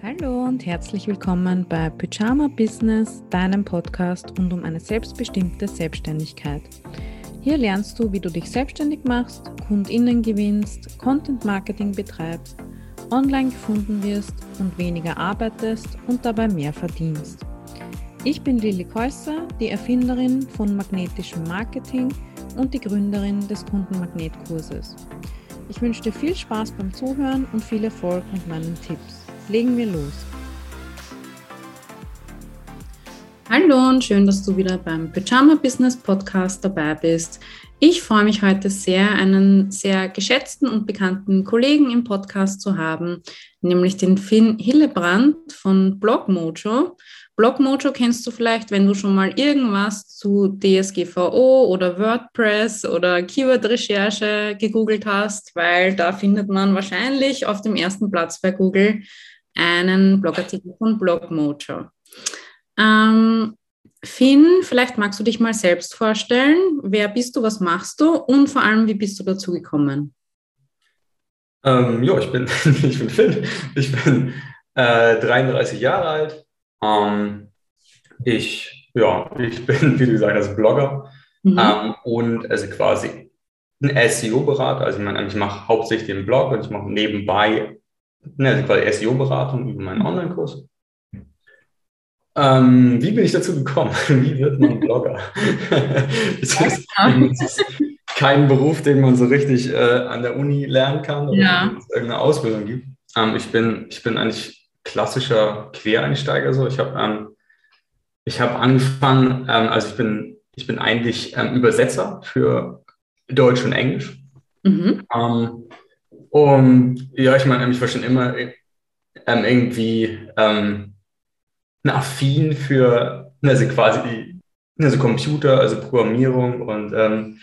Hallo und herzlich willkommen bei Pyjama Business, deinem Podcast rund um eine selbstbestimmte Selbstständigkeit. Hier lernst du, wie du dich selbstständig machst, KundInnen gewinnst, Content Marketing betreibst, online gefunden wirst und weniger arbeitest und dabei mehr verdienst. Ich bin Lilly Käusser, die Erfinderin von magnetischem Marketing und die Gründerin des Kundenmagnetkurses. Ich wünsche dir viel Spaß beim Zuhören und viel Erfolg mit meinen Tipps. Legen wir los. Hallo und schön, dass du wieder beim Pyjama Business Podcast dabei bist. Ich freue mich heute sehr, einen sehr geschätzten und bekannten Kollegen im Podcast zu haben, nämlich den Finn Hillebrand von Blogmojo. Blogmojo kennst du vielleicht, wenn du schon mal irgendwas zu DSGVO oder WordPress oder Keyword-Recherche gegoogelt hast, weil da findet man wahrscheinlich auf dem ersten Platz bei Google einen Blogartikel von Blogmojo. Ähm, Finn, vielleicht magst du dich mal selbst vorstellen. Wer bist du, was machst du und vor allem, wie bist du dazu gekommen? Ähm, ja, ich bin, ich bin Finn. Ich bin äh, 33 Jahre alt, ähm, ich, ja, ich bin, wie du gesagt hast, Blogger mhm. ähm, und also quasi ein SEO-Berater. Also ich meine, ich mache hauptsächlich den Blog und ich mache nebenbei ne, also quasi SEO-Beratung über meinen Online-Kurs. Ähm, wie bin ich dazu gekommen? Wie wird man Blogger? es, ist, kein Beruf, den man so richtig äh, an der Uni lernen kann oder ja. es irgendeine Ausbildung gibt. Ähm, ich, bin, ich bin eigentlich klassischer Quereinsteiger. So. Ich habe ähm, hab angefangen, ähm, also ich bin, ich bin eigentlich ähm, Übersetzer für Deutsch und Englisch. Mhm. Und ja, ich meine, ich war schon immer ähm, irgendwie ähm, affin für also quasi also Computer, also Programmierung und ähm,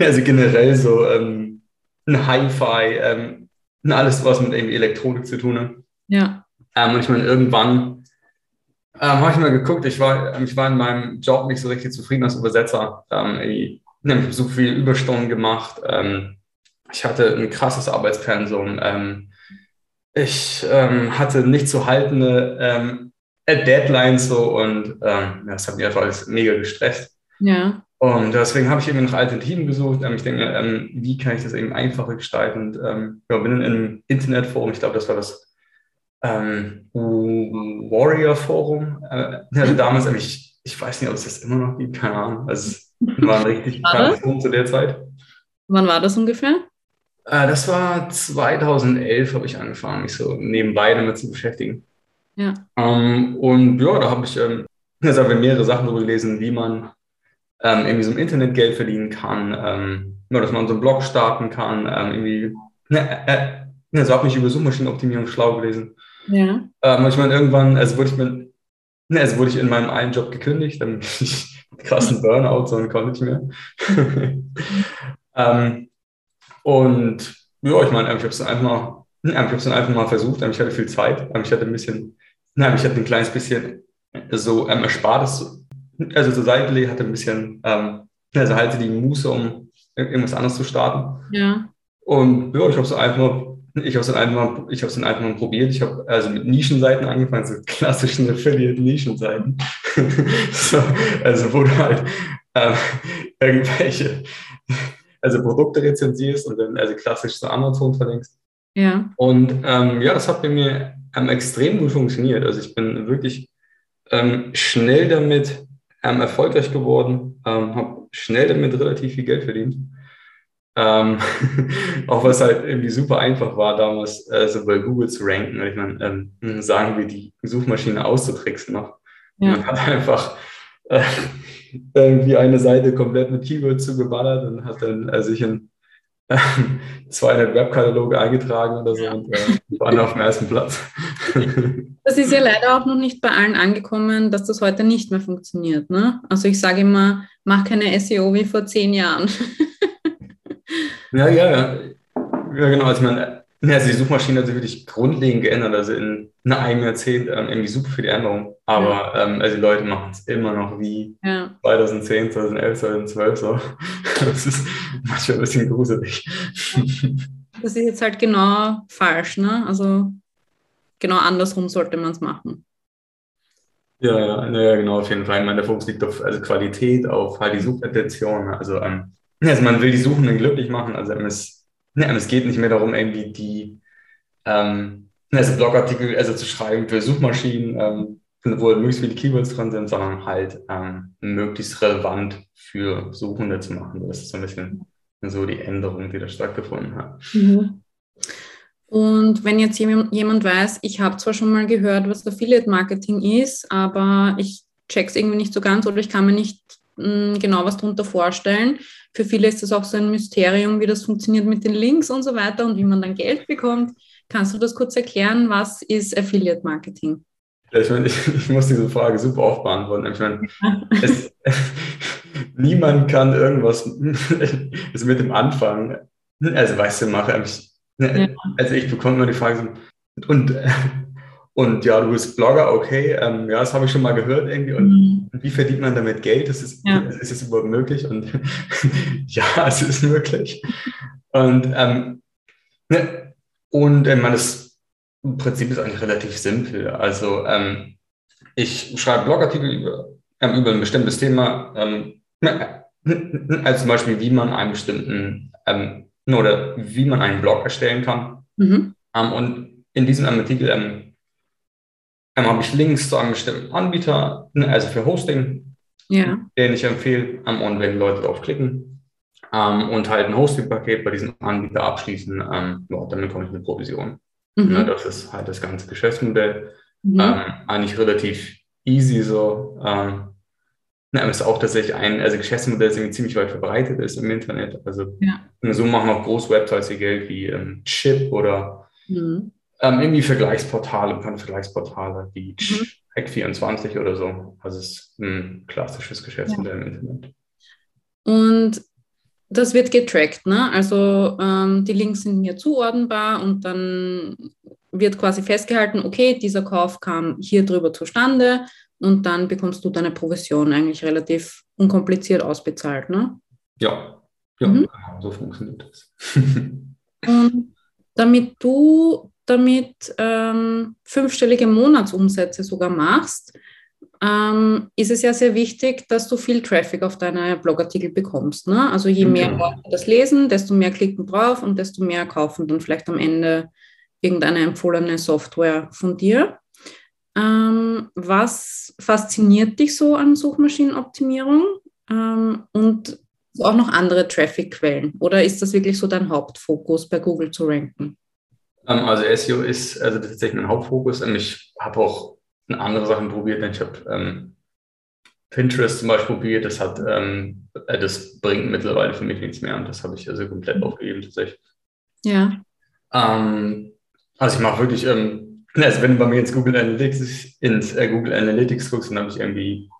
also generell so ähm, ein Hi-Fi, ähm, alles, was mit irgendwie Elektronik zu tun hat. Ja. Ähm, und ich meine, irgendwann ähm, habe ich mal geguckt, ich war, ähm, ich war in meinem Job nicht so richtig zufrieden als Übersetzer. Ähm, ich habe so viele Überstunden gemacht. Ähm, ich hatte ein krasses Arbeitspensum. Ähm, ich ähm, hatte nicht zu haltende ähm, Deadlines so und ähm, das hat mich einfach alles mega gestresst. Ja. Und deswegen habe ich eben nach Alternativen gesucht. Ähm, ich denke, ähm, wie kann ich das eben einfacher gestalten? Und ja, bin in einem Internetforum, ich glaube, das war das Warrior Forum. Äh, also damals, ich, ich weiß nicht, ob es das immer noch gibt, keine Ahnung. Also es war ein richtig bekanntes Forum zu der Zeit. Wann war das ungefähr? Äh, das war 2011, habe ich angefangen, mich so nebenbei damit zu beschäftigen. Ja. Ähm, und ja, da habe ich, ähm, also mehrere Sachen darüber gelesen, wie man ähm, irgendwie so im Internet Geld verdienen kann, ähm, ja, dass man so einen Blog starten kann, ähm, irgendwie, ne, äh, also habe mich über Suchmaschinenoptimierung schlau gelesen. Ja. Ähm, ich meine, irgendwann, also wurde ich, mit, ne, also wurde ich in meinem einen Job gekündigt, dann bin ich krassen Burnout, sondern konnte ich mehr. ähm, und ja, ich meine, ich habe es einfach mal, ich habe es dann einfach mal versucht, ich hatte viel Zeit, ich hatte ein bisschen, ich hatte ein kleines bisschen so ähm, Erspartes, also zur Seite gelegt, hatte ein bisschen, ähm, also halte die Muße, um irgendwas anderes zu starten. Ja. Und ja, ich habe es einfach ich habe es dann einfach mal, ich habe es dann einfach mal probiert. Ich habe also mit Nischenseiten angefangen, so klassischen Affiliate-Nischenseiten. so, also wo du halt äh, irgendwelche, also Produkte rezensierst und dann also klassisch zu Amazon verlinkst. Ja. Und ähm, ja, das hat bei mir ähm, extrem gut funktioniert. Also ich bin wirklich ähm, schnell damit ähm, erfolgreich geworden, ähm, habe schnell damit relativ viel Geld verdient. Ähm, auch was halt irgendwie super einfach war, damals äh, so bei Google zu ranken. Ich meine, sagen wir, die Suchmaschine auszutricksen noch. Ja. Man hat einfach äh, irgendwie eine Seite komplett mit Keywords zugeballert und hat dann äh, sich in äh, 200 Webkataloge eingetragen oder so ja. und äh, waren auf dem ersten Platz. das ist ja leider auch noch nicht bei allen angekommen, dass das heute nicht mehr funktioniert. Ne? Also ich sage immer, mach keine SEO wie vor zehn Jahren. Ja, ja, ja. Ja, genau. Also, man, also die Suchmaschine hat sich wirklich grundlegend geändert. Also in einem Jahrzehnt ähm, irgendwie super die Änderung. Aber ja. ähm, also die Leute machen es immer noch wie ja. 2010, 2011, 2012 so. Das ist manchmal ein bisschen gruselig. Das ist jetzt halt genau falsch, ne? Also genau andersrum sollte man es machen? Ja, ja, ja, genau, auf jeden Fall. Ich meine, der Fokus liegt auf also Qualität, auf halt die Suchintention. Also, ähm, also man will die Suchenden glücklich machen. Also es, ja, es geht nicht mehr darum, irgendwie die ähm, also Blogartikel also zu schreiben für Suchmaschinen, ähm, wo möglichst viele Keywords drin sind, sondern halt ähm, möglichst relevant für Suchende zu machen. Das ist so ein bisschen so die Änderung, die da stattgefunden hat. Mhm. Und wenn jetzt jemand weiß, ich habe zwar schon mal gehört, was Affiliate Marketing ist, aber ich check's irgendwie nicht so ganz oder ich kann mir nicht mh, hm, genau was darunter vorstellen. Für viele ist das auch so ein Mysterium, wie das funktioniert mit den Links und so weiter und wie man dann Geld bekommt. Kannst du das kurz erklären? Was ist Affiliate Marketing? Ich, meine, ich, ich muss diese Frage super oft beantworten. Ich meine, es, niemand kann irgendwas mit dem Anfang, also weißt du, mache ich ja. Also ich bekomme immer die Frage, und, und ja, du bist Blogger, okay, ähm, ja, das habe ich schon mal gehört irgendwie. Und, mhm. wie verdient man damit Geld? Ist es, ja. ist es überhaupt möglich? Und ja, es ist möglich. Und, ähm, ne, und äh, das Prinzip ist eigentlich relativ simpel. Also ähm, ich schreibe Blogartikel über, ähm, über ein bestimmtes Thema, ähm, ne, also zum Beispiel, wie man einen bestimmten ähm, oder wie man einen Blog erstellen kann. Mhm. Ähm, und in diesem Artikel ähm, ähm, habe ich Links zu einem bestimmten Anbieter, ne, also für Hosting, ja. den ich empfehle. Ähm, und wenn Leute darauf klicken ähm, und halt ein Hosting-Paket bei diesem Anbieter abschließen, ähm, ja, dann bekomme ich eine Provision. Mhm. Ja, das ist halt das ganze Geschäftsmodell. Mhm. eigentlich relativ easy so. Ähm, na, ist auch tatsächlich ein also Geschäftsmodell, das ziemlich weit verbreitet ist im Internet. Also ja. so machen auch große Websites ihr Geld wie ähm, Chip oder mhm. Ähm, irgendwie Vergleichsportale, bekannte Vergleichsportale wie mhm. Hack24 oder so. Also es ist ein klassisches Geschäftsmodell ja. im Internet. Und das wird getrackt, ne? Also ähm, die Links sind mir zuordnenbar und dann wird quasi festgehalten, okay, dieser Kauf kam hier drüber zustande und dann bekommst du deine Provision eigentlich relativ unkompliziert ausbezahlt, ne? Ja, ja, mhm. so funktioniert das. und damit du damit ähm, fünfstellige Monatsumsätze sogar machst, ähm, ist es ja sehr wichtig, dass du viel Traffic auf deine Blogartikel bekommst. Ne? Also je mehr okay. Leute das lesen, desto mehr klicken drauf und desto mehr kaufen dann vielleicht am Ende irgendeine empfohlene Software von dir. Ähm, was fasziniert dich so an Suchmaschinenoptimierung? Ähm, und auch noch andere Traffic-Quellen? Oder ist das wirklich so dein Hauptfokus, bei Google zu ranken? Ähm, also SEO ist also tatsächlich mein Hauptfokus. Ich habe auch andere Sachen probiert. Ich habe ähm, Pinterest zum Beispiel probiert. Das hat, ähm, äh, das bringt mittlerweile für mich nichts mehr und das habe ich also komplett aufgegeben tatsächlich. Ja. Ähm, also ich mache wirklich ähm, also wenn du bei mir ins Google Analytics, ins äh, Google Analytics guckst, dann habe ich irgendwie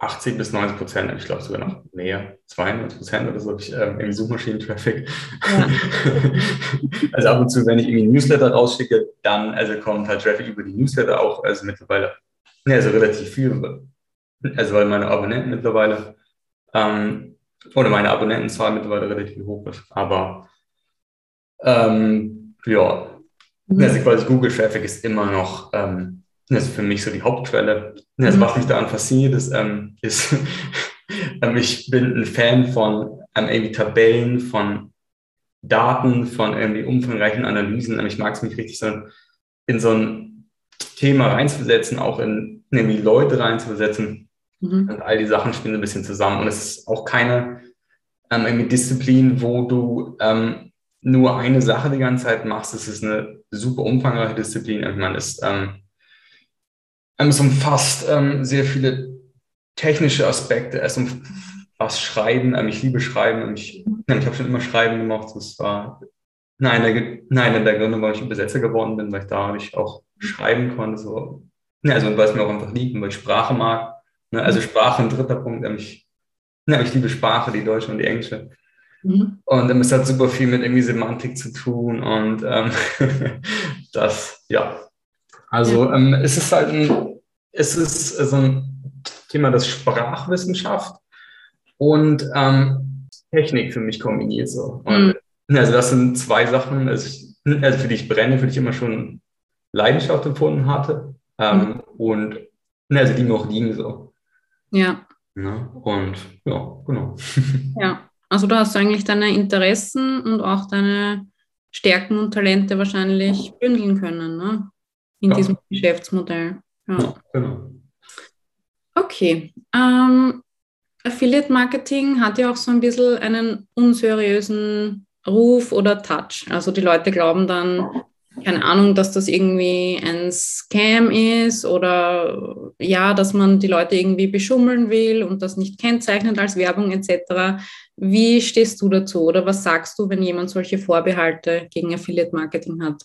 80 bis 90 Prozent, ich glaube sogar noch mehr, 92 Prozent oder so, habe ich ähm, irgendwie Suchmaschinen-Traffic. Ja. also ab und zu, wenn ich irgendwie Newsletter rausschicke, dann also kommt halt Traffic über die Newsletter auch, also mittlerweile, ja, also relativ viel, also weil meine Abonnenten mittlerweile, ähm, oder meine Abonnentenzahl mittlerweile relativ hoch ist, aber ähm, ja, Mhm. Also quasi Google Traffic ist immer noch ähm, also für mich so die Hauptquelle. Also mhm. was mich daran fasziniert ist, ähm, ist ähm, ich bin ein Fan von ähm, irgendwie Tabellen, von Daten, von irgendwie umfangreichen Analysen. Ähm, ich mag es mich richtig so in so ein Thema reinzusetzen, auch in irgendwie Leute reinzusetzen. Mhm. Und all die Sachen spielen ein bisschen zusammen. Und es ist auch keine ähm, irgendwie Disziplin, wo du ähm, nur eine Sache die ganze Zeit machst, es ist eine super umfangreiche Disziplin. Ich meine, es, ähm, es umfasst ähm, sehr viele technische Aspekte. Es umfasst Schreiben. Ähm, ich liebe Schreiben. Ich, ich habe schon immer Schreiben gemacht. Das war nein, der, nein, der Gründe, warum ich Übersetzer geworden bin, weil ich da ich auch schreiben konnte. So. Ja, also weil es mir auch einfach liegt und weil ich Sprache mag. Ne? Also Sprache ein dritter Punkt. Ich, ja, ich liebe Sprache, die deutsche und die englische. Mhm. Und ähm, es hat super viel mit irgendwie Semantik zu tun und ähm, das, ja. Also. Ähm, es ist halt ein, es ist so ein Thema, das Sprachwissenschaft und ähm, Technik für mich kombiniert so. Mhm. Also das sind zwei Sachen, also, ich, also für die ich brenne, für die ich immer schon Leidenschaft empfunden hatte ähm, mhm. und ne, also die mir auch liegen so. Ja. Ne? Und ja, genau. Ja, also du hast eigentlich deine Interessen und auch deine Stärken und Talente wahrscheinlich bündeln können, ne? In ja. diesem Geschäftsmodell. Ja, genau. Okay. Ähm, Affiliate Marketing hat ja auch so ein bisschen einen unseriösen Ruf oder Touch. Also die Leute glauben dann, keine Ahnung, dass das irgendwie ein Scam ist oder ja, dass man die Leute irgendwie beschummeln will und das nicht kennzeichnet als Werbung etc. Wie stehst du dazu oder was sagst du, wenn jemand solche Vorbehalte gegen Affiliate Marketing hat?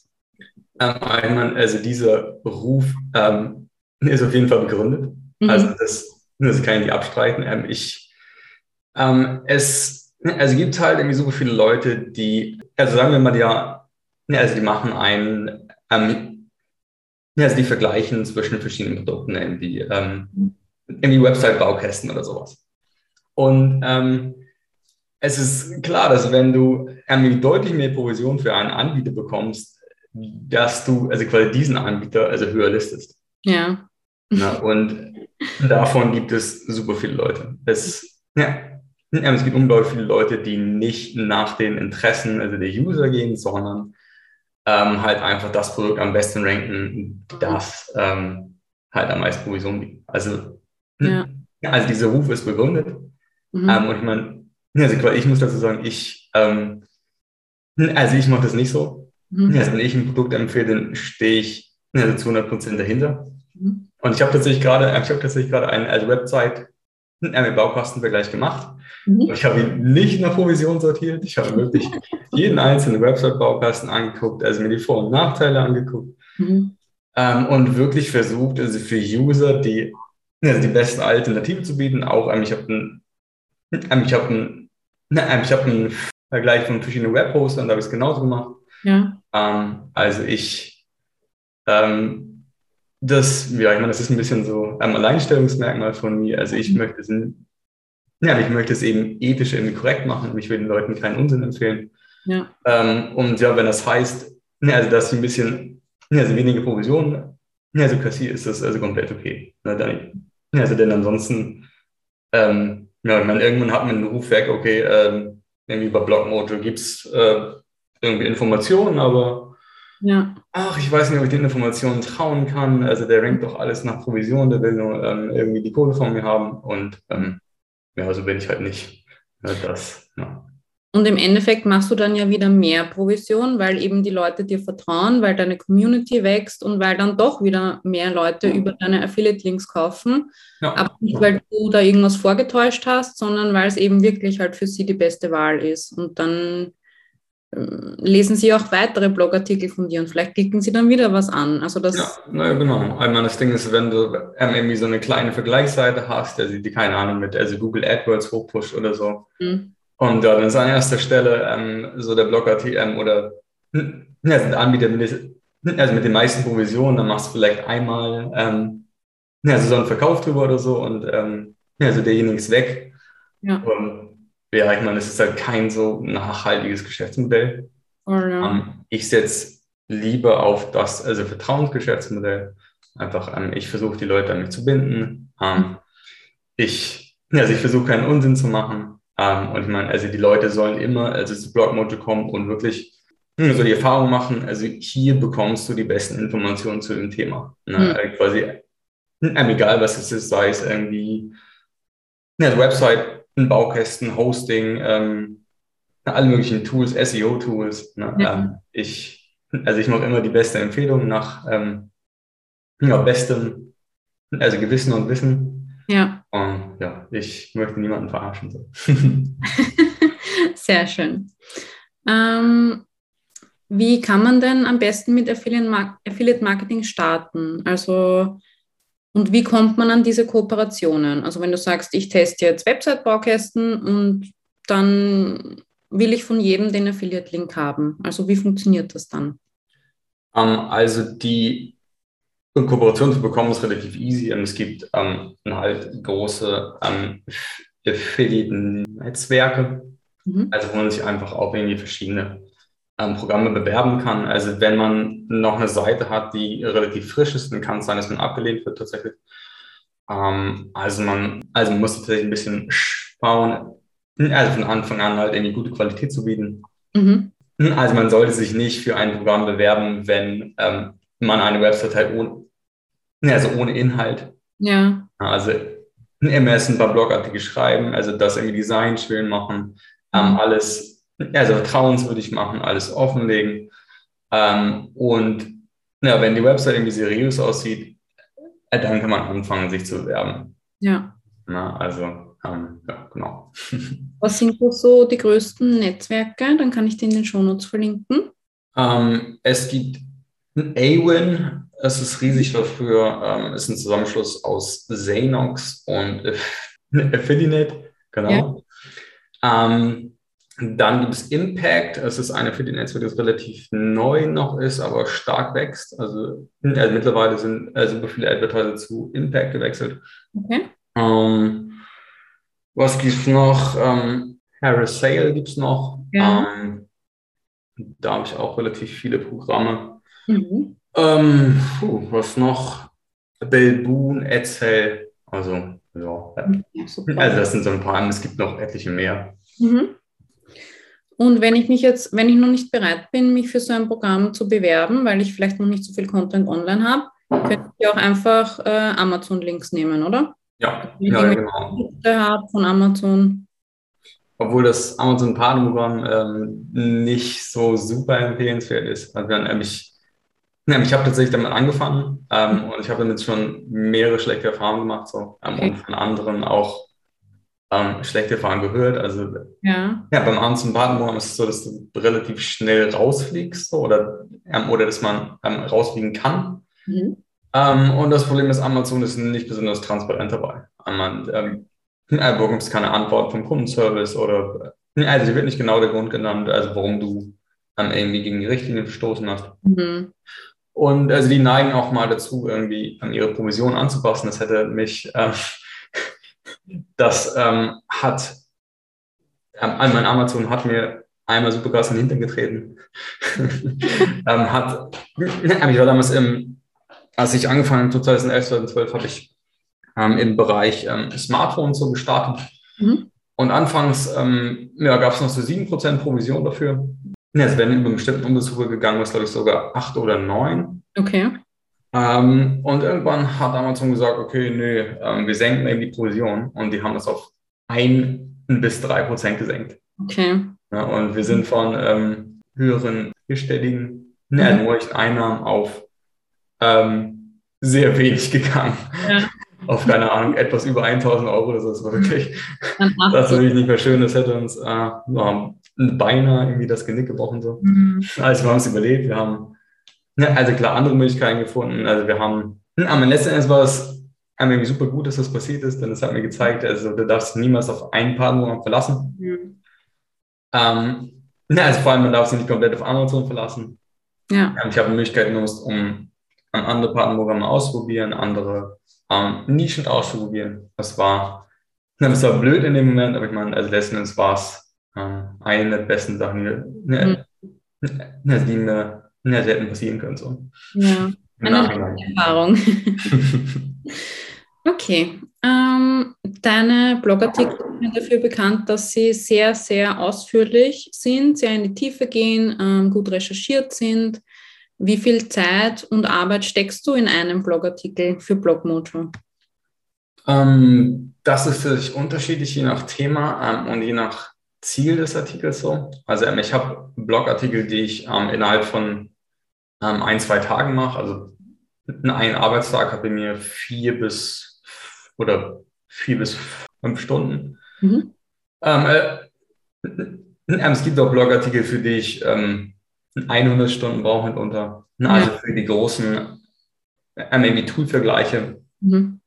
Ähm, also dieser Ruf ähm, ist auf jeden Fall begründet. Mhm. Also das, das kann ich nicht abstreiten. Ähm, ich, ähm, es, also gibt halt irgendwie so viele Leute, die, also sagen wir mal ja, also die machen einen, ähm, also die vergleichen zwischen verschiedenen Produkten, irgendwie, ähm, irgendwie Website-Baukästen oder sowas. Und ähm, es ist klar, dass wenn du irgendwie deutlich mehr Provision für einen Anbieter bekommst, dass du also quasi diesen Anbieter also höher listest. Ja. Na, und davon gibt es super viele Leute. Es, ja, es gibt unglaublich viele Leute, die nicht nach den Interessen also der User gehen, sondern ähm, halt einfach das Produkt am besten ranken, das ähm, halt am meisten Provision gibt. Also, ja. also dieser Ruf ist begründet. Mhm. Ähm, und ich meine, also ich muss dazu sagen, ich, ähm, also ich mache das nicht so. Mhm. Also wenn ich ein Produkt empfehle, dann stehe ich also zu 100 Prozent dahinter. Mhm. Und ich habe tatsächlich gerade, ich habe tatsächlich gerade eine also Website, einen Baukastenvergleich gemacht. Mhm. Ich habe ihn nicht nach Provision sortiert. Ich habe wirklich jeden einzelnen Website-Baukasten angeguckt, also mir die Vor- und Nachteile angeguckt mhm. ähm, und wirklich versucht, also für User die, also die beste Alternative zu bieten. Auch, ähm, ich habe einen, ähm, ich habe einen, ähm, ich habe einen Vergleich von verschiedenen Webhostern, da habe ich es genauso gemacht. Ja. Ähm, also ich, ähm, das, ja, ich meine, das ist ein bisschen so ein Alleinstellungsmerkmal von mir. Also ich mhm. möchte es, ja, ich möchte es eben ethisch irgendwie korrekt machen und ich will den Leuten keinen Unsinn empfehlen. Ja. Ähm, und ja, wenn das heißt, ja, also dass ich ein bisschen, ja, also weniger Provisionen, ja, also kassiere, ist das also komplett okay. Na, dann, ja, also denn ansonsten, ähm, ja, ich meine, irgendwann hat man den Ruf weg, okay, ähm, irgendwie bei Blockmojo gibt es äh, irgendwie Informationen, aber ja. Ach, ich weiß nicht, ob ich den Informationen trauen kann. Also der rankt doch alles nach Provision, der will nur ähm, irgendwie die Kohle von mir haben. Und ähm, ja, so bin ich halt nicht. Das, ja. Und im Endeffekt machst du dann ja wieder mehr Provision, weil eben die Leute dir vertrauen, weil deine Community wächst und weil dann doch wieder mehr Leute ja. über deine Affiliate-Links kaufen. Ja. Aber nicht, weil du da irgendwas vorgetäuscht hast, sondern weil es eben wirklich halt für sie die beste Wahl ist. Und dann lesen Sie auch weitere Blogartikel von dir und vielleicht klicken Sie dann wieder was an. Also das ja, na, genau. Einmal das Ding ist, wenn du ähm, irgendwie so eine kleine Vergleichsseite hast, also die keine Ahnung mit also Google AdWords hochpusht oder so. Mhm. Und ja, dann ist an erster Stelle ähm, so der Blogartikel ähm, oder ja, sind Anbieter mit, also mit den meisten Provisionen, dann machst du vielleicht einmal ähm, ja, also so einen Verkauf drüber oder so und ähm, ja, also derjenige ist weg. Ja. Und ja, ich meine, es ist halt kein so nachhaltiges Geschäftsmodell. Oh, ja. ähm, ich setze lieber auf das, also Vertrauensgeschäftsmodell. Einfach, ähm, ich versuche die Leute an mich zu binden. Ähm, ich, also ich versuche keinen Unsinn zu machen. und ich meine, also die Leute sollen immer, also zu Blogmojo kommen und wirklich hm, so die Erfahrung machen, also hier bekommst du die besten Informationen zu dem Thema. Ne? Mhm. quasi, egal was es ist, sei es irgendwie eine Website Baukästen, Hosting, ähm, alle möglichen Tools, SEO-Tools. Ne? Ja. Ähm, ich, also ich mache immer die beste Empfehlung nach ähm, ja, bestem, also Gewissen und Wissen. Ja. Und ja, ich möchte niemanden verarschen. So. Sehr schön. Ähm, wie kann man denn am besten mit Affiliate Marketing starten? Also und wie kommt man an diese Kooperationen? Also wenn du sagst, ich teste jetzt Website-Baukästen und dann will ich von jedem den Affiliate-Link haben. Also wie funktioniert das dann? Ähm, also die Kooperation zu bekommen ist relativ easy. Es gibt ähm, halt große um, Affiliate-Netzwerke, mhm. also wo man sich einfach auch irgendwie verschiedene ähm, Programme bewerben kann. Also wenn man noch eine Seite hat, die relativ frisch ist, dann kann es sein, dass man abgelehnt wird tatsächlich. Ähm, also man, also man muss tatsächlich ein bisschen schauen, also von Anfang an halt irgendwie gute Qualität zu bieten. Mhm. Also man sollte sich nicht für ein Programm bewerben, wenn ähm, man eine Website halt ohne, also ohne Inhalt. Ja. Also im ersten ein paar Blogartikel schreiben, also das irgendwie Design schön machen, ähm, mhm. alles, also vertrauenswürdig machen, alles offenlegen. Ähm, und ja, wenn die Website irgendwie seriös aussieht, äh, dann kann man anfangen, sich zu bewerben. Ja. Na, also, ähm, ja, genau. Was sind so die größten Netzwerke? Dann kann ich die in den Shownotes verlinken. Ähm, es gibt Awin, es ist riesig dafür, ähm, ist ein Zusammenschluss aus Zanox und Affiliate, genau. Ja. Ähm, dann gibt es Impact, es ist eine Affiliate-Netzwerk, das relativ neu noch ist, aber stark wächst. Also, also mittlerweile sind äh, super viele Advertiser zu Impact gewechselt. Okay. Ähm, was gibt es noch? Ähm, Harris Sale gibt es noch. Ja. Ähm, da habe ich auch relativ viele Programme. Mhm. Ähm, puh, was noch? Belboon, Edsel, also ja. ja also das sind so ein paar, es gibt noch etliche mehr. Mhm. Und wenn ich mich jetzt, wenn ich noch nicht bereit bin, mich für so ein Programm zu bewerben, weil ich vielleicht noch nicht so viel Content online habe, könnte ich auch einfach äh, Amazon-Links nehmen, oder? Ja, ja, genau. Habe von Amazon. Obwohl das Amazon-Partnerprogramm ähm, nicht so super empfehlenswert ist. Also dann, ähm, ich ja, ich habe tatsächlich damit angefangen ähm, und ich habe damit schon mehrere schlechte Erfahrungen gemacht so, ähm, okay. und von anderen auch ähm, schlechte Erfahrungen gehört. Also ja, ja beim Amazon Partnerprogramm ist es so, dass du relativ schnell rausfliegst so, oder, ähm, oder dass man ähm, rausfliegen kann. Mhm. Ähm, und das Problem ist, Amazon ist nicht besonders transparent dabei. Man ähm, äh, bekommst keine Antwort vom Kundenservice oder äh, also dir wird nicht genau der Grund genannt, also warum du ähm, irgendwie gegen die Richtlinie verstoßen hast. Mhm. Und also die neigen auch mal dazu, irgendwie an ihre Provision anzupassen. Das hätte mich, äh, das ähm, hat, ähm, mein Amazon hat mir einmal super krass in den Hintern getreten. ähm, hat, ich war damals im, als ich angefangen habe, 2011, 2012, habe ich ähm, im Bereich ähm, Smartphones so gestartet. Mhm. Und anfangs ähm, ja, gab es noch so 7% Provision dafür. Ja, es werden über einen bestimmten Umsatzsuche gegangen, was glaube ich sogar acht oder neun. Okay. Ähm, und irgendwann hat Amazon gesagt, okay, nö, ähm, wir senken eben die Provision und die haben das auf ein bis drei Prozent gesenkt. Okay. Ja, und wir sind von ähm, höheren vierstelligen mhm. Einnahmen auf ähm, sehr wenig gegangen. Ja. auf keine Ahnung, etwas über 1000 Euro. Das war wirklich, das ist natürlich nicht mehr schön. Das hätte uns äh, ja, beinahe irgendwie das Genick gebrochen. So. Mhm. Also wir haben es überlebt, wir haben also klar andere Möglichkeiten gefunden. Also wir haben, aber letzten Endes war es irgendwie super gut, dass das passiert ist, denn es hat mir gezeigt, also du darfst niemals auf einen Partner verlassen. Mhm. Ähm, also vor allem, man darf sich nicht komplett auf Amazon verlassen. Ja. Ich habe eine Möglichkeit genutzt, um andere Partnerprogramme auszuprobieren, andere ähm, Nischen auszuprobieren. Das war, das war blöd in dem Moment, aber ich meine, also letzten Endes war es ähm, eine der besten Sachen, die, ne, mhm. die mir ne, hätten passieren können. So. Ja, eine Erfahrung. okay. Ähm, deine Blogartikel sind dafür bekannt, dass sie sehr, sehr ausführlich sind, sehr in die Tiefe gehen, ähm, gut recherchiert sind. Wie viel Zeit und Arbeit steckst du in einem Blogartikel für Blogmojo? Ähm, das ist natürlich unterschiedlich je nach Thema ähm, und je nach Ziel des Artikels so. Also ähm, ich habe Blogartikel, die ich ähm, innerhalb von ähm, ein, zwei Tagen mache. Also ein Arbeitstag habe ich mir vier bis oder vier bis fünf Stunden. Mhm. Ähm, äh, ähm, es gibt auch Blogartikel, für die ich 100 Stunden brauche mitunter. Also für die großen ähm, irgendwie Tool-Vergleiche. Mhm.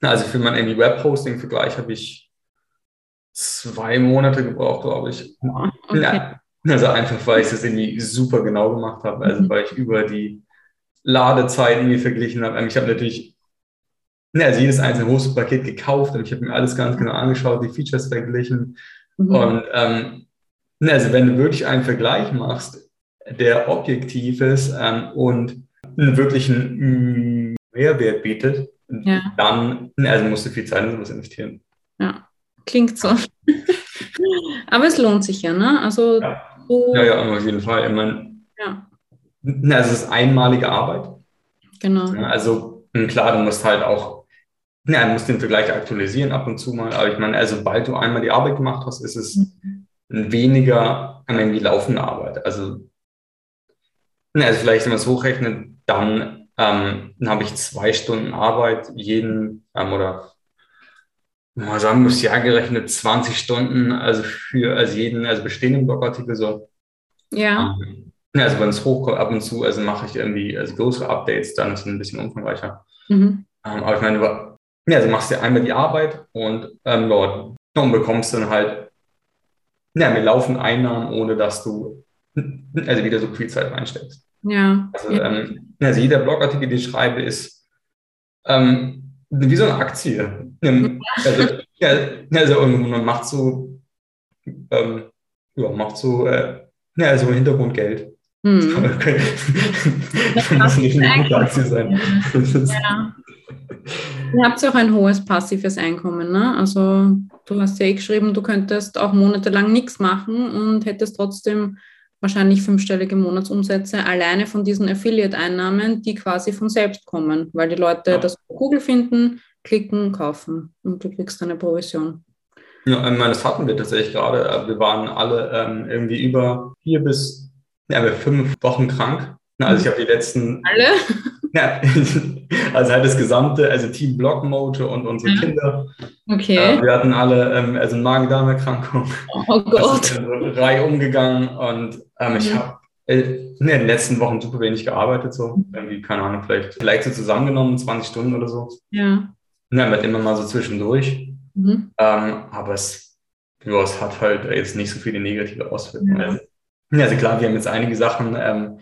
also für mein irgendwie Web-Hosting-Vergleich habe ich zwei Monate gebraucht, glaube ich. Okay. Ja, also einfach, weil ich das irgendwie super genau gemacht habe. Also mhm. weil ich über die Ladezeiten irgendwie verglichen habe. Ich habe natürlich also jedes einzelne Hostpaket gekauft und ich habe mir alles ganz genau angeschaut, die Features verglichen. Mhm. Und ähm, also wenn du wirklich einen Vergleich machst, der objektiv ist ähm, und einen wirklichen Mehrwert bietet, ja. dann also musst du viel Zeit in sowas investieren. Ja, klingt so. Aber es lohnt sich ja, ne? Also ja, so ja, ja, auf jeden Fall. Ich meine, ja. also es ist einmalige Arbeit. Genau. Also klar, du musst halt auch, ja, du musst den Vergleich aktualisieren ab und zu mal. Aber ich meine, also sobald du einmal die Arbeit gemacht hast, ist es mhm. weniger an irgendwie laufende Arbeit. Also, also vielleicht, wenn man es hochrechnet, dann, ähm, dann habe ich zwei Stunden Arbeit jeden ähm, oder mal sagen, muss Jahr gerechnet 20 Stunden, also für also jeden, also bestehenden Blogartikel so. Ja. Also wenn es hochkommt ab und zu, also mache ich irgendwie also größere Updates, dann ist es ein bisschen umfangreicher. Mhm. Ähm, aber ich meine, du, ja, also machst du einmal die Arbeit und ähm, dort und bekommst dann halt ja, mit laufen Einnahmen, ohne dass du also wieder so viel Zeit reinsteckst. Ja. Also, ähm, also jeder Blogartikel, den ich schreibe, ist ähm, wie so eine Aktie. Also, ja, also man macht so, ähm, ja, macht so, äh, ja, also im Hintergrund Geld. Hm. Das muss nicht eine gute Aktie sein. Ja. Ihr habt ja auch ein hohes passives Einkommen, ne? Also du hast ja eh geschrieben, du könntest auch monatelang nichts machen und hättest trotzdem wahrscheinlich fünfstellige Monatsumsätze alleine von diesen Affiliate-Einnahmen, die quasi von selbst kommen, weil die Leute ja. das auf Google finden, klicken, kaufen und du kriegst eine Provision. Ja, ich meine, das hatten wir tatsächlich gerade. Äh, wir waren alle ähm, irgendwie über vier bis ja, fünf Wochen krank. Also ich habe die letzten. Alle? Ja, also halt das gesamte, also Team Blockmote und unsere ja. Kinder. Okay. Äh, wir hatten alle ähm, also Magen-Darm-Erkrankung. Oh Gott. Also Reihe umgegangen und ähm, ich mhm. habe äh, in den letzten Wochen super wenig gearbeitet, so irgendwie, keine Ahnung, vielleicht, vielleicht so zusammengenommen, 20 Stunden oder so. Ja. Ja, wird immer mal so zwischendurch. Mhm. Ähm, aber es, ja, es hat halt jetzt nicht so viele negative Auswirkungen. Ja. Also, also klar, wir haben jetzt einige Sachen ähm,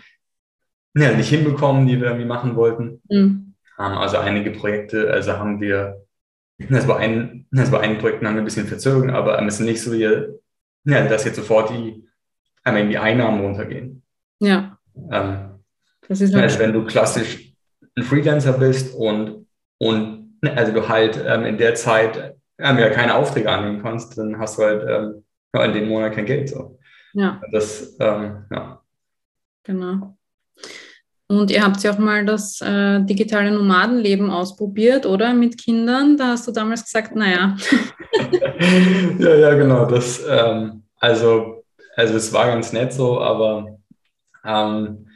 ja, nicht hinbekommen, die wir irgendwie machen wollten. Mhm. Also einige Projekte, also haben wir, also bei, ein, also bei einigen Projekten haben wir ein bisschen verzögert, aber es ist nicht so, wie, ja, dass jetzt sofort die, ähm, die Einnahmen runtergehen. Ja. Ähm, das ist also wenn du klassisch ein Freelancer bist und, und also du halt ähm, in der Zeit ähm, ja keine Aufträge annehmen kannst, dann hast du halt ähm, in dem Monat kein Geld. So. Ja. Das, ähm, ja. Genau. Und ihr habt ja auch mal das äh, digitale Nomadenleben ausprobiert, oder? Mit Kindern. Da hast du damals gesagt, naja. ja, ja, genau. Das, ähm, also, also es war ganz nett so, aber ähm,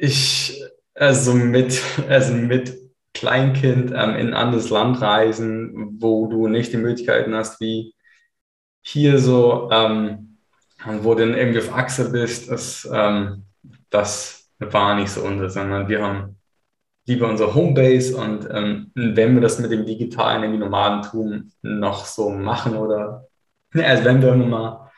ich, also mit, also mit Kleinkind ähm, in ein anderes Land reisen, wo du nicht die Möglichkeiten hast, wie hier so, ähm, wo du dann irgendwie auf Achse bist, das, ähm, das war nicht so unser, sondern wir haben lieber unsere Homebase und ähm, wenn wir das mit dem digitalen irgendwie Nomadentum noch so machen oder also wenn wir mal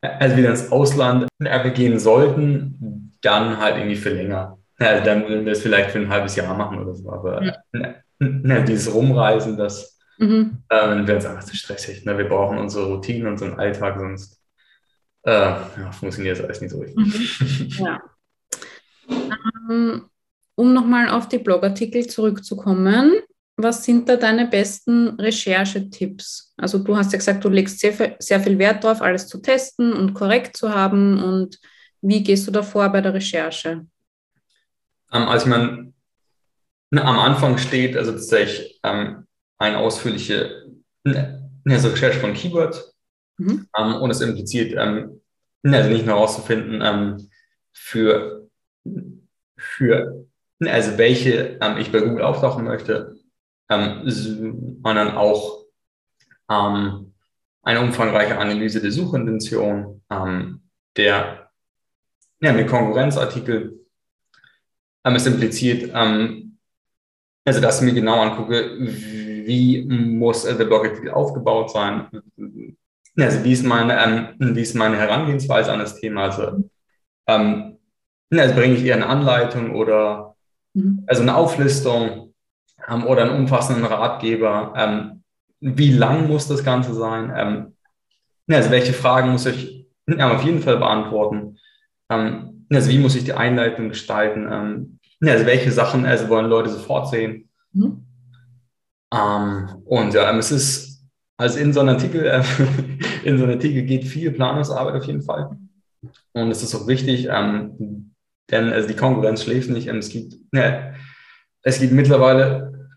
also wieder ins Ausland gehen sollten, dann halt irgendwie für länger. Ja, dann würden wir es vielleicht für ein halbes Jahr machen oder so. Aber ja. ne, ne, dieses Rumreisen, das mhm. äh, wäre uns einfach zu stressig. Ne? Wir brauchen unsere Routinen, unseren Alltag, sonst äh, ja, funktioniert das alles nicht so richtig. Mhm. Ja. Ähm, um nochmal auf die Blogartikel zurückzukommen, was sind da deine besten Recherchetipps? Also du hast ja gesagt, du legst sehr, sehr viel Wert darauf, alles zu testen und korrekt zu haben. Und wie gehst du da vor bei der Recherche? Ähm, also man am Anfang steht also tatsächlich ähm, eine ausführliche ne, also Recherche von Keywords mhm. ähm, und es impliziert ähm, also nicht nur herauszufinden ähm, für, für also welche ähm, ich bei Google auftauchen möchte, ähm, sondern auch ähm, eine umfangreiche Analyse der Suchintention, ähm, der ja, mit Konkurrenzartikel ähm, es impliziert, ähm, also dass ich mir genau angucke, wie muss äh, der Blogartikel aufgebaut sein, also wie ist meine, wie ist meine Herangehensweise an das Thema, also, also bringe ich eher eine Anleitung oder mhm. also eine Auflistung ähm, oder einen umfassenden Ratgeber, ähm, wie lang muss das Ganze sein, ähm, also welche Fragen muss ich ja, auf jeden Fall beantworten. Ähm, also wie muss ich die Einleitung gestalten? Ähm, also welche Sachen also wollen Leute sofort sehen? Mhm. Ähm, und ja, es ist, also in so einem Artikel, äh, in so einem Artikel geht viel Planungsarbeit auf jeden Fall. Und es ist auch wichtig, ähm, denn also die Konkurrenz schläft nicht. es gibt, ja, es gibt mittlerweile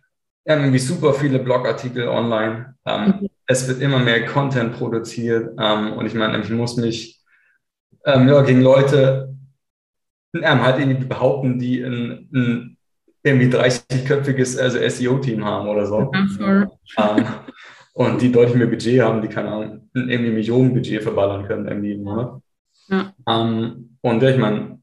irgendwie super viele Blogartikel online. Ähm, mhm. Es wird immer mehr Content produziert. Ähm, und ich meine, ich muss mich ähm, ja, gegen Leute ähm, halt irgendwie behaupten, die ein, ein irgendwie 30-köpfiges also SEO-Team haben oder so. Ja, ähm, und die deutlich mehr Budget haben, die keine Ahnung, irgendwie Millionen Budget verballern können irgendwie im Monat. Ja. Ähm, und ich meine,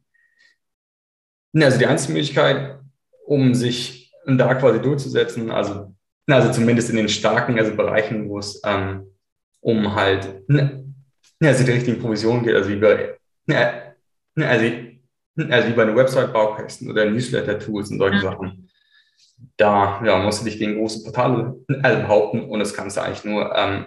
also die einzige Möglichkeit, um sich da quasi durchzusetzen, also, also zumindest in den starken also Bereichen, wo es ähm, um halt ne, also die richtigen Provisionen geht, also wie bei, ne, also, also wie bei einer Website-Baukästen oder Newsletter-Tools und solche ja. Sachen. Da ja, musst du dich gegen große Portale also behaupten und das kannst du eigentlich nur ähm,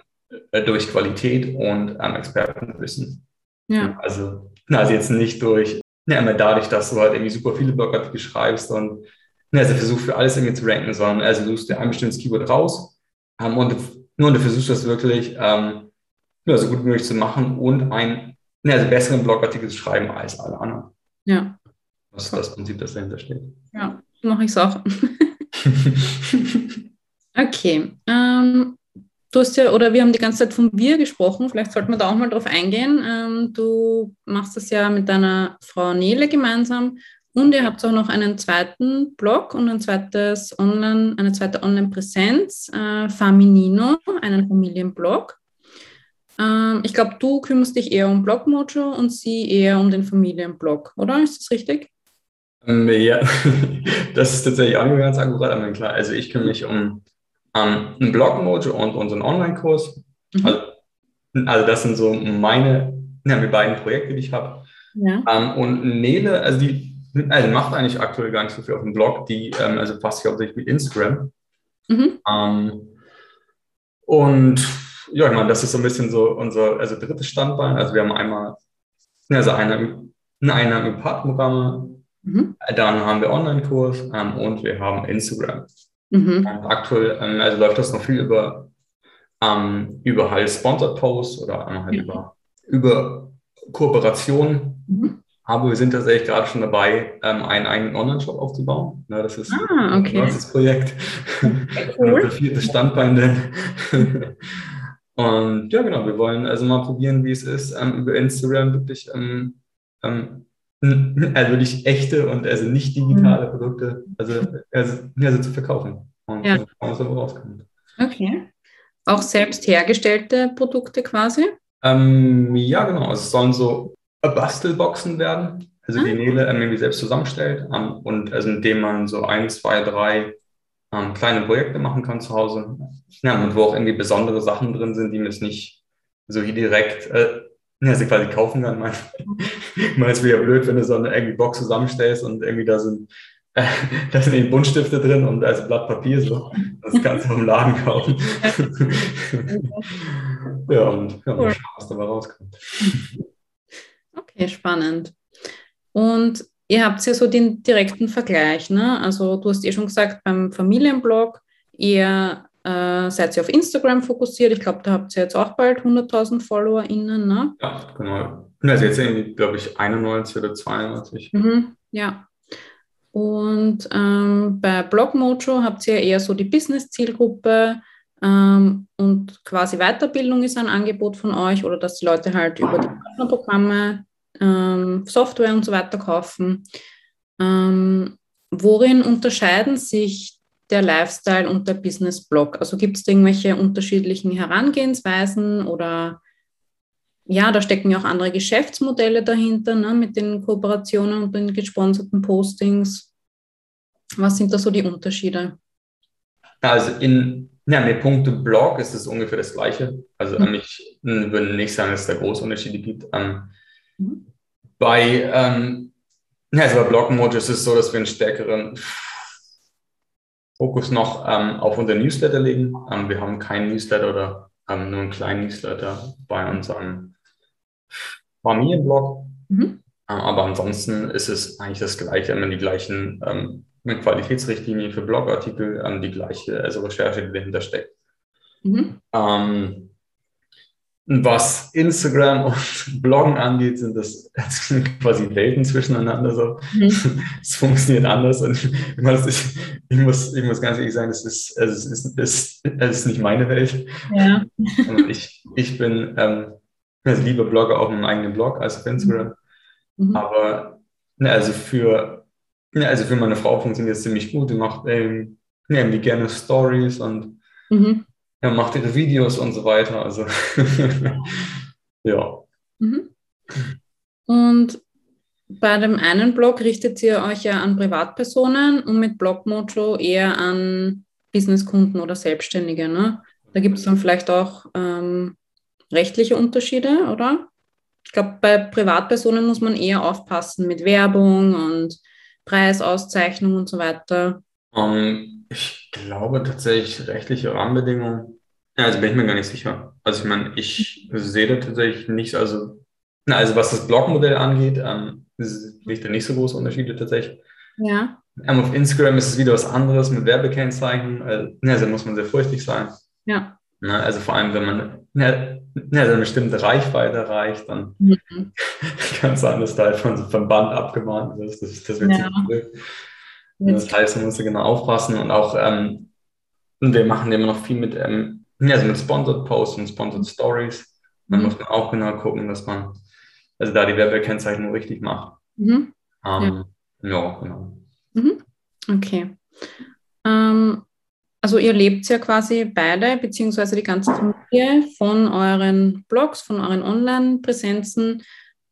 durch Qualität und ähm, Expertenwissen. Ja. Also, also jetzt nicht durch, ja, immer dadurch, dass du halt irgendwie super viele Blogartikel schreibst und also versuchst für alles irgendwie zu ranken, sondern also suchst dir ein bestimmtes Keyword raus ähm, und nur du versuchst das wirklich ähm, ja, so gut wie möglich zu machen und einen also besseren Blogartikel zu schreiben als alle anderen. Ja. Das ist das Prinzip, das dahinter steht. Ja, mache ich es auch. okay. Ähm, Du hast ja, oder wir haben die ganze Zeit von wir gesprochen, vielleicht sollten wir da auch mal drauf eingehen. Ähm, du machst das ja mit deiner Frau Nele gemeinsam und ihr habt auch noch einen zweiten Blog und ein zweites Online, eine zweite Online-Präsenz, äh, Faminino, einen Familienblog. Ähm, ich glaube, du kümmerst dich eher um Blogmojo und sie eher um den Familienblog, oder? Ist das richtig? Ähm, ja, das ist tatsächlich auch ganz akkurat, aber klar. Also ich kümmere mich um ähm, ein Blog-Mojo und unseren Online-Kurs. Mhm. Also, also, das sind so meine, ja, die beiden Projekte, die ich habe. Ja. Ähm, und Nele, also die also macht eigentlich aktuell gar nicht so viel auf dem Blog, die ähm, also fast hauptsächlich mit Instagram. Mhm. Ähm, und ja, ich meine, das ist so ein bisschen so unser also drittes Standbein. Also wir haben einmal also eine, eine Partnerprogramme, mhm. dann haben wir Online-Kurs ähm, und wir haben Instagram. Mhm. aktuell ähm, also läuft das noch viel über, ähm, über halt Sponsored Posts oder ähm, halt ja. über, über Kooperationen. Mhm. Aber wir sind tatsächlich gerade schon dabei, ähm, einen eigenen Online-Shop aufzubauen. Ja, das ist ah, okay. das Projekt. Okay, cool. das vierte Standbein denn. Und ja, genau, wir wollen also mal probieren, wie es ist, ähm, über Instagram wirklich ähm, ähm, also wirklich echte und also nicht digitale mhm. Produkte also, also, also zu verkaufen. Und ja. was rauskommt. Okay. Auch selbst hergestellte Produkte quasi? Ähm, ja, genau. Also es sollen so Bastelboxen werden, also ah. die Nele ähm, irgendwie selbst zusammenstellt ähm, und also indem man so ein, zwei, drei ähm, kleine Projekte machen kann zu Hause. Ja, und wo auch irgendwie besondere Sachen drin sind, die man jetzt nicht so hier direkt äh, ja, sie quasi kaufen kann. Man, man ist wieder blöd, wenn du so eine irgendwie Box zusammenstellst und irgendwie da sind, äh, da sind eben Buntstifte drin und da ist ein Blatt Papier so. Das kannst du vom Laden kaufen. ja, und ja, mal schauen, was dabei rauskommt. Okay, spannend. Und ihr habt ja so den direkten Vergleich, ne? Also du hast eh schon gesagt, beim Familienblog eher äh, seid ihr auf Instagram fokussiert. Ich glaube, da habt ihr jetzt auch bald 100.000 FollowerInnen, ne? Ja, genau. Also jetzt irgendwie, glaube ich, 91 oder 92. Mhm, ja. Und ähm, bei Blogmojo habt ihr eher so die Business-Zielgruppe ähm, und quasi Weiterbildung ist ein Angebot von euch oder dass die Leute halt über die Partnerprogramme ähm, Software und so weiter kaufen. Ähm, worin unterscheiden sich der Lifestyle und der Business-Blog? Also gibt es irgendwelche unterschiedlichen Herangehensweisen oder ja, da stecken ja auch andere Geschäftsmodelle dahinter ne, mit den Kooperationen und den gesponserten Postings. Was sind da so die Unterschiede? Also in ja, mit Punkte Blog ist es ungefähr das Gleiche. Also mhm. ich würde nicht sagen, dass es da große Unterschiede gibt. Ähm, mhm. Bei, ähm, also bei Blog-Mode ist es so, dass wir einen stärkeren Fokus noch ähm, auf unser Newsletter legen. Ähm, wir haben keinen Newsletter oder ähm, nur einen kleinen Newsletter bei unserem Familienblog. Mhm. Ähm, aber ansonsten ist es eigentlich das Gleiche, immer die gleichen ähm, Qualitätsrichtlinien für Blogartikel, ähm, die gleiche also Recherche, die dahinter steckt. Mhm. Was Instagram und Bloggen angeht, sind das, das sind quasi Welten zwischeneinander. So. Mhm. Es funktioniert anders. Und ich muss, ich, muss, ich muss ganz ehrlich sagen, es ist, es ist, es ist, es ist nicht meine Welt. Ja. Und ich, ich bin ähm, also lieber Blogger auf meinem eigenen Blog als auf Instagram. Mhm. Aber ne, also, für, ne, also für meine Frau funktioniert es ziemlich gut. Die macht ähm, irgendwie gerne Stories und mhm ja, macht ihre Videos und so weiter. Also ja. Mhm. Und bei dem einen Blog richtet ihr euch ja an Privatpersonen und mit Blogmojo eher an Businesskunden oder Selbstständige. Ne? Da gibt es dann vielleicht auch ähm, rechtliche Unterschiede, oder? Ich glaube, bei Privatpersonen muss man eher aufpassen mit Werbung und Preisauszeichnung und so weiter. Um, ähm, ich glaube tatsächlich rechtliche Rahmenbedingungen. Ja, also bin ich mir gar nicht sicher. Also ich meine, ich sehe da tatsächlich nicht, also, also was das Blogmodell angeht, ähm, sehe ich da nicht so große Unterschiede tatsächlich. Ja. Ähm, auf Instagram ist es wieder was anderes mit Werbekennzeichen. Also, also da muss man sehr furchtig sein. Ja. Na, also vor allem, wenn man ja, ja, eine bestimmte Reichweite erreicht, dann mhm. kann es sein, dass da halt von, vom Band abgemahnt wird. Das, das wird ja. Das heißt, man muss da genau aufpassen und auch, ähm, wir machen immer noch viel mit, ähm, also mit Sponsored Posts und Sponsored Stories. Dann muss man auch genau gucken, dass man also da die Werbekennzeichnung richtig macht. Mhm. Ähm, ja. ja. genau. Mhm. Okay. Ähm, also ihr lebt ja quasi beide, beziehungsweise die ganze Familie von euren Blogs, von euren Online-Präsenzen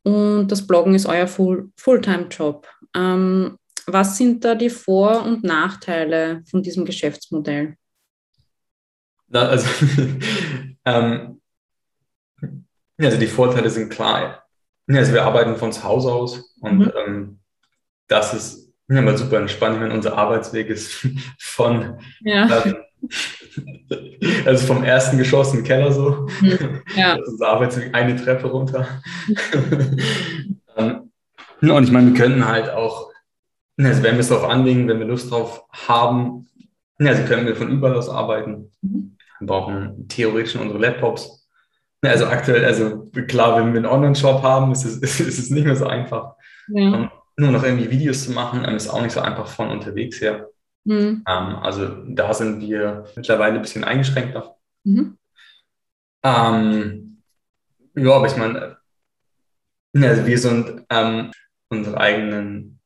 und das Bloggen ist euer Full Fulltime-Job. Ähm, was sind da die Vor- und Nachteile von diesem Geschäftsmodell? Na, also, ähm, also die Vorteile sind klar. Also wir arbeiten von zu Hause aus und mhm. ähm, das ist ja, mal super entspannt. Meine, unser Arbeitsweg ist von ja. ähm, also vom ersten Geschoss im Keller so. Mhm. Ja. Das ist unser Arbeitsweg eine Treppe runter. ähm, und ich meine, wir könnten halt auch also wenn wir es darauf anlegen, wenn wir Lust drauf haben, also können wir von überall aus arbeiten. Mhm. Wir brauchen theoretisch unsere Laptops. Also aktuell, also klar, wenn wir einen Online-Shop haben, ist es, ist es nicht mehr so einfach. Ja. Um, nur noch irgendwie Videos zu machen, ist auch nicht so einfach von unterwegs her. Mhm. Um, ähm, also da sind wir mittlerweile ein bisschen eingeschränkter. Mhm. Um, ähm, ja, aber ich meine, also wir sind unsere eigenen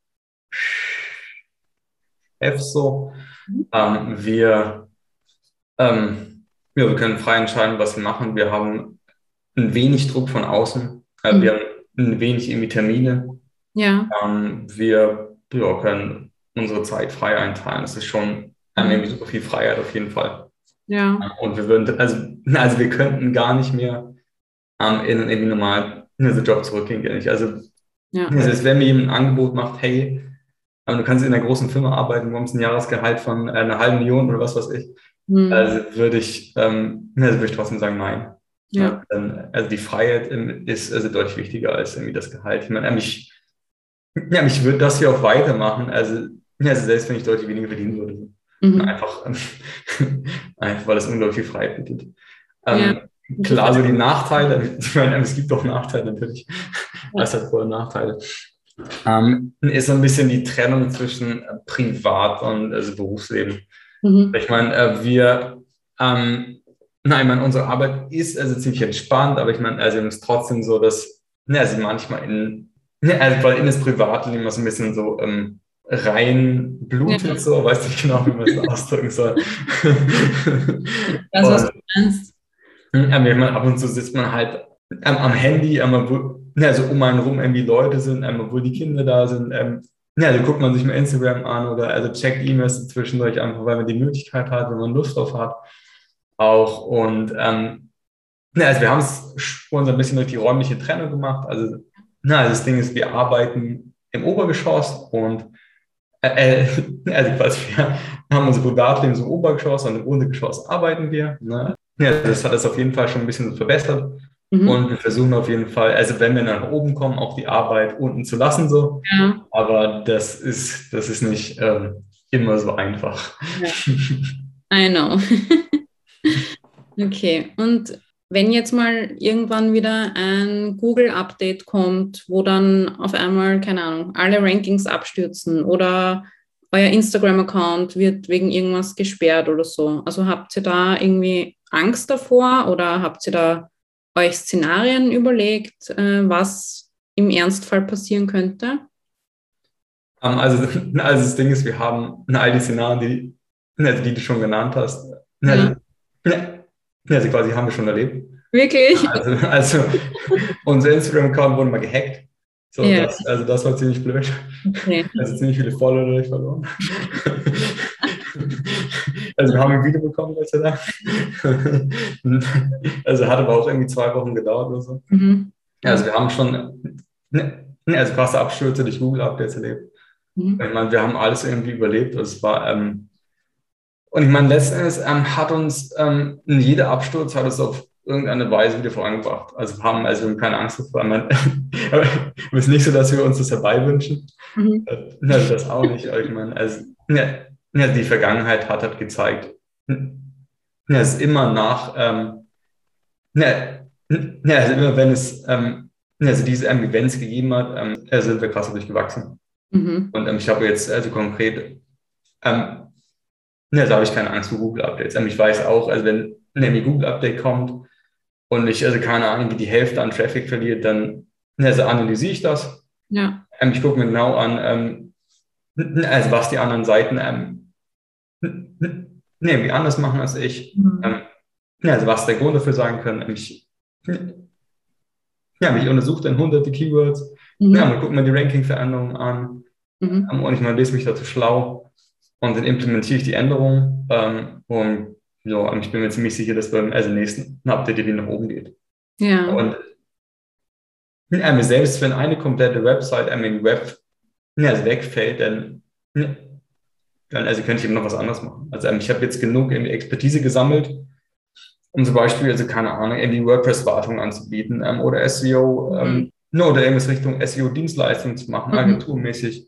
F so. Mhm. Ähm, wir, ähm, ja, wir können frei entscheiden, was wir machen. Wir haben ein wenig Druck von außen. Äh, mhm. Wir haben ein wenig irgendwie Termine. Ja. Ähm, wir ja, können unsere Zeit frei einteilen. Das ist schon ähm, irgendwie super viel Freiheit auf jeden Fall. Ja. Ähm, und wir würden, also, also wir könnten gar nicht mehr ähm, in irgendwie normalen Job zurückgehen. Also, ja. also wenn mir jemand ein Angebot macht, hey, du kannst in einer großen Firma arbeiten, bekommst ein Jahresgehalt von äh, einer halben Million oder was weiß ich. Mhm. Also würde ich, ähm, also würde ich trotzdem sagen, nein. Ja. also die Freiheit ist also deutlich wichtiger als irgendwie das Gehalt. Ich meine, mich, ja, mich würde das hier auch weitermachen. Also, also selbst wenn ich deutlich weniger verdienen würde. Mhm. Einfach, einfach, weil es unglaublich viel Freiheit bietet. Ähm, ja. Klar, so die Nachteile, ich meine, es gibt auch Nachteile natürlich. Ja. Es hat Vor- und Nachteile ähm, ist so ein bisschen die Trennung zwischen Privat- und also Berufsleben. Mhm. Ich meine, äh, wir, ähm, nein, ich meine, unsere Arbeit ist also ziemlich entspannt, aber ich meine, also es ist trotzdem so, dass, ne, also manchmal in, ne, also weil in das Privatleben was ein bisschen so ähm, rein blutet, ja. so, weiß nicht genau, wie man das ausdrücken soll. Das, was du meinst. Ja, ab und zu sitzt man halt am, am Handy, einmal also um einen rum irgendwie Leute sind, einmal wo die Kinder da sind. Ähm, ja, also guckt man sich mal Instagram an oder also checkt E-Mails zwischendurch einfach, weil man die Möglichkeit hat, wenn man Lust drauf hat. Auch und ähm, ja, also wir haben es schon so ein bisschen durch die räumliche Trennung gemacht. Also, na, also das Ding ist, wir arbeiten im Obergeschoss und äh, äh also quasi wir haben unser Privatleben so im Obergeschoss und im Untergeschoss arbeiten wir. Ne? Ja, das hat es auf jeden Fall schon ein bisschen verbessert. Mhm. Und wir versuchen auf jeden Fall, also wenn wir nach oben kommen, auch die Arbeit unten zu lassen, so. Ja. Aber das ist, das ist nicht ähm, immer so einfach. Ja. I know. okay. Und wenn jetzt mal irgendwann wieder ein Google-Update kommt, wo dann auf einmal, keine Ahnung, alle Rankings abstürzen oder euer Instagram-Account wird wegen irgendwas gesperrt oder so. Also habt ihr da irgendwie Angst davor oder habt ihr da euch Szenarien überlegt, äh, was im Ernstfall passieren könnte? Ähm, also, also das Ding ist, wir haben all die Szenarien, die, also die du schon genannt hast, also, ja. also quasi haben wir schon erlebt. Wirklich? Also, also unser Instagram-Account wurde mal gehackt. So, ja. das, also das war ziemlich blöd. Okay. Also ziemlich viele Follower verloren. Also wir haben ein Video bekommen, Gott sei Dank. Also hat aber auch irgendwie zwei Wochen gedauert oder so. Mhm. Also wir haben schon ne, also krasse Abstürze durch Google-Updates erlebt. Mhm. Ich meine, wir haben alles irgendwie überlebt. Also es war, ähm, und ich meine, letzten Endes ähm, hat uns ähm, jeder Absturz hat es auf irgendeine Weise wieder vorangebracht. Also wir haben also keine Angst davor. aber es ist nicht so, dass wir uns das herbeiwünschen. Mhm. Also das auch nicht. Aber ich meine, also, ja, ja, die Vergangenheit hat halt gezeigt, ja, es ist immer nach, ähm, ja, ja, also immer wenn es ähm, also diese ähm, Events gegeben hat, ähm, sind wir krass durchgewachsen. Mhm. Und ähm, ich habe jetzt also konkret, ähm, ja, da habe ich keine Angst vor Google-Updates. Ähm, ich weiß auch, also wenn ein Google-Update kommt und ich also keine Ahnung, wie die Hälfte an Traffic verliert, dann also analysiere ich das. Ja. Ähm, ich gucke mir genau an, ähm, also was die anderen Seiten ähm, nee, wie anders machen als ich. Mhm. Ähm, also was der Grund dafür sein könnte. Ich, ja, ich untersuche dann hunderte Keywords. Mhm. Ja, und gucke mir die Ranking-Veränderungen an. Mhm. Ähm, und ich meine, lese mich dazu schlau. Und dann implementiere ich die Änderungen. Ähm, und ja, ich bin mir ziemlich sicher, dass beim also nächsten Update die nach oben geht. Ja. Und ähm, selbst wenn eine komplette Website im Web also wegfällt, dann also könnte ich eben noch was anderes machen. Also ähm, ich habe jetzt genug Expertise gesammelt, um zum Beispiel, also keine Ahnung, irgendwie WordPress-Wartung anzubieten ähm, oder SEO ähm, mhm. oder irgendwas Richtung SEO-Dienstleistungen zu machen, mhm. agenturmäßig.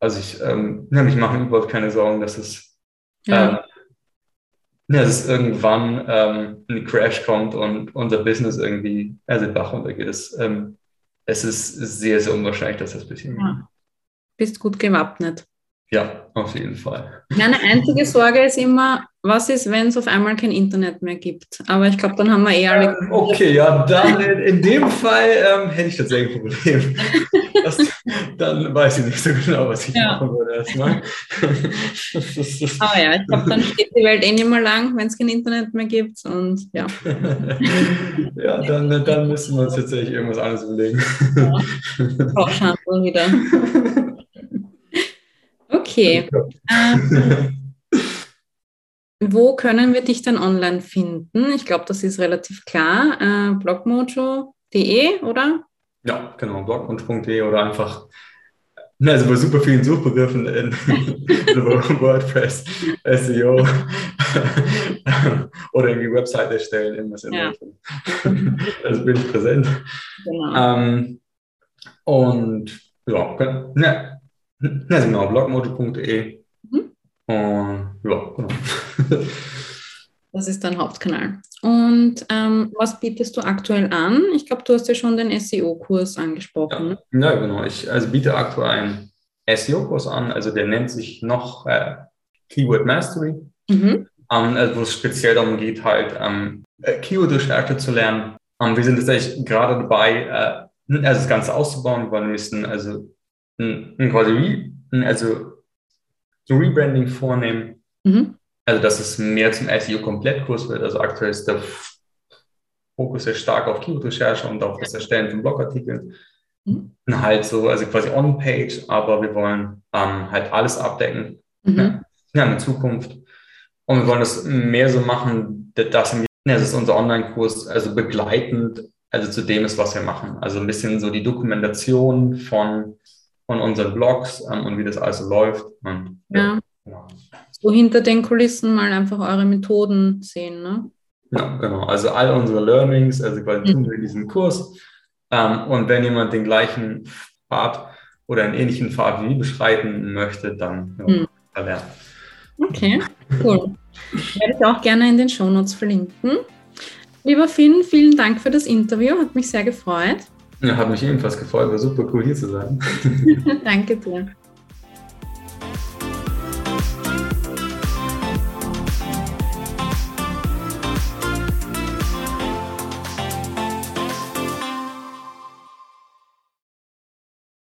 Also ich, ähm, ja, ich mache mir überhaupt keine Sorgen, dass es, ja. ähm, ja, dass es irgendwann ähm, ein Crash kommt und unser Business irgendwie also Bach runtergeht. Es, ähm, es ist sehr, sehr unwahrscheinlich, dass das bisschen. Ja. Bist gut gewappnet. Ja, auf jeden Fall. Meine einzige Sorge ist immer, was ist, wenn es auf einmal kein Internet mehr gibt? Aber ich glaube, dann haben wir eh alle. Ähm, okay, ja, dann in, in dem Fall ähm, hätte ich tatsächlich ein Problem. Das, dann weiß ich nicht so genau, was ich ja. machen würde erstmal. Aber ja, ich glaube, dann steht die Welt eh nicht mehr lang, wenn es kein Internet mehr gibt. Und ja. ja, dann, dann müssen wir uns tatsächlich irgendwas anderes überlegen. Ja. Rauschhandel wieder. Okay. Ähm, wo können wir dich dann online finden? Ich glaube, das ist relativ klar. Äh, blogmojo.de, oder? Ja, genau, blogmojo.de oder einfach also bei super vielen Suchbegriffen in, WordPress, SEO oder irgendwie Website erstellen, irgendwas in ja. Also bin ich präsent. Genau. Ähm, und ja, ne, ja, genau, blogmojo.de. Mhm. Und ja, genau. Das ist dein Hauptkanal. Und ähm, was bietest du aktuell an? Ich glaube, du hast ja schon den SEO-Kurs angesprochen. Ja, ne? ja, genau. Ich also biete aktuell einen SEO-Kurs an, also der nennt sich noch äh, Keyword Mastery, mhm. ähm, also wo es speziell darum geht, halt ähm, äh, Keyword-Recherche zu lernen. Ähm, wir sind tatsächlich gerade dabei, äh, also das Ganze auszubauen. Wir müssen also ein, quasi also so Rebranding vornehmen. Mhm. Also dass es mehr zum SEO-Komplettkurs wird. Also aktuell ist der Fokus sehr stark auf Keyword-Recherche und auf das Erstellen von Blogartikeln. Mhm. Halt so, also quasi on-page, aber wir wollen ähm, halt alles abdecken. Mhm. Ja, in Zukunft. Und wir wollen das mehr so machen, dass das ist unser Online-Kurs, also begleitend, also zu dem ist, was wir machen. Also ein bisschen so die Dokumentation von von unseren Blogs ähm, und wie das also läuft. Und, ja. ja. Genau. So hinter den Kulissen mal einfach eure Methoden sehen, ne? Ja, genau. Also all unsere Learnings, also quasi tun wir in diesem Kurs. Ähm, und wenn jemand den gleichen Pfad oder einen ähnlichen Pfad wie beschreiten möchte, dann ja, mhm. erlernen. Okay, cool. Werde ich auch gerne in den Shownotes verlinken. Lieber Finn, vielen Dank für das Interview, hat mich sehr gefreut. Ja, hat mich ebenfalls gefreut, war super cool hier zu sein. Danke dir.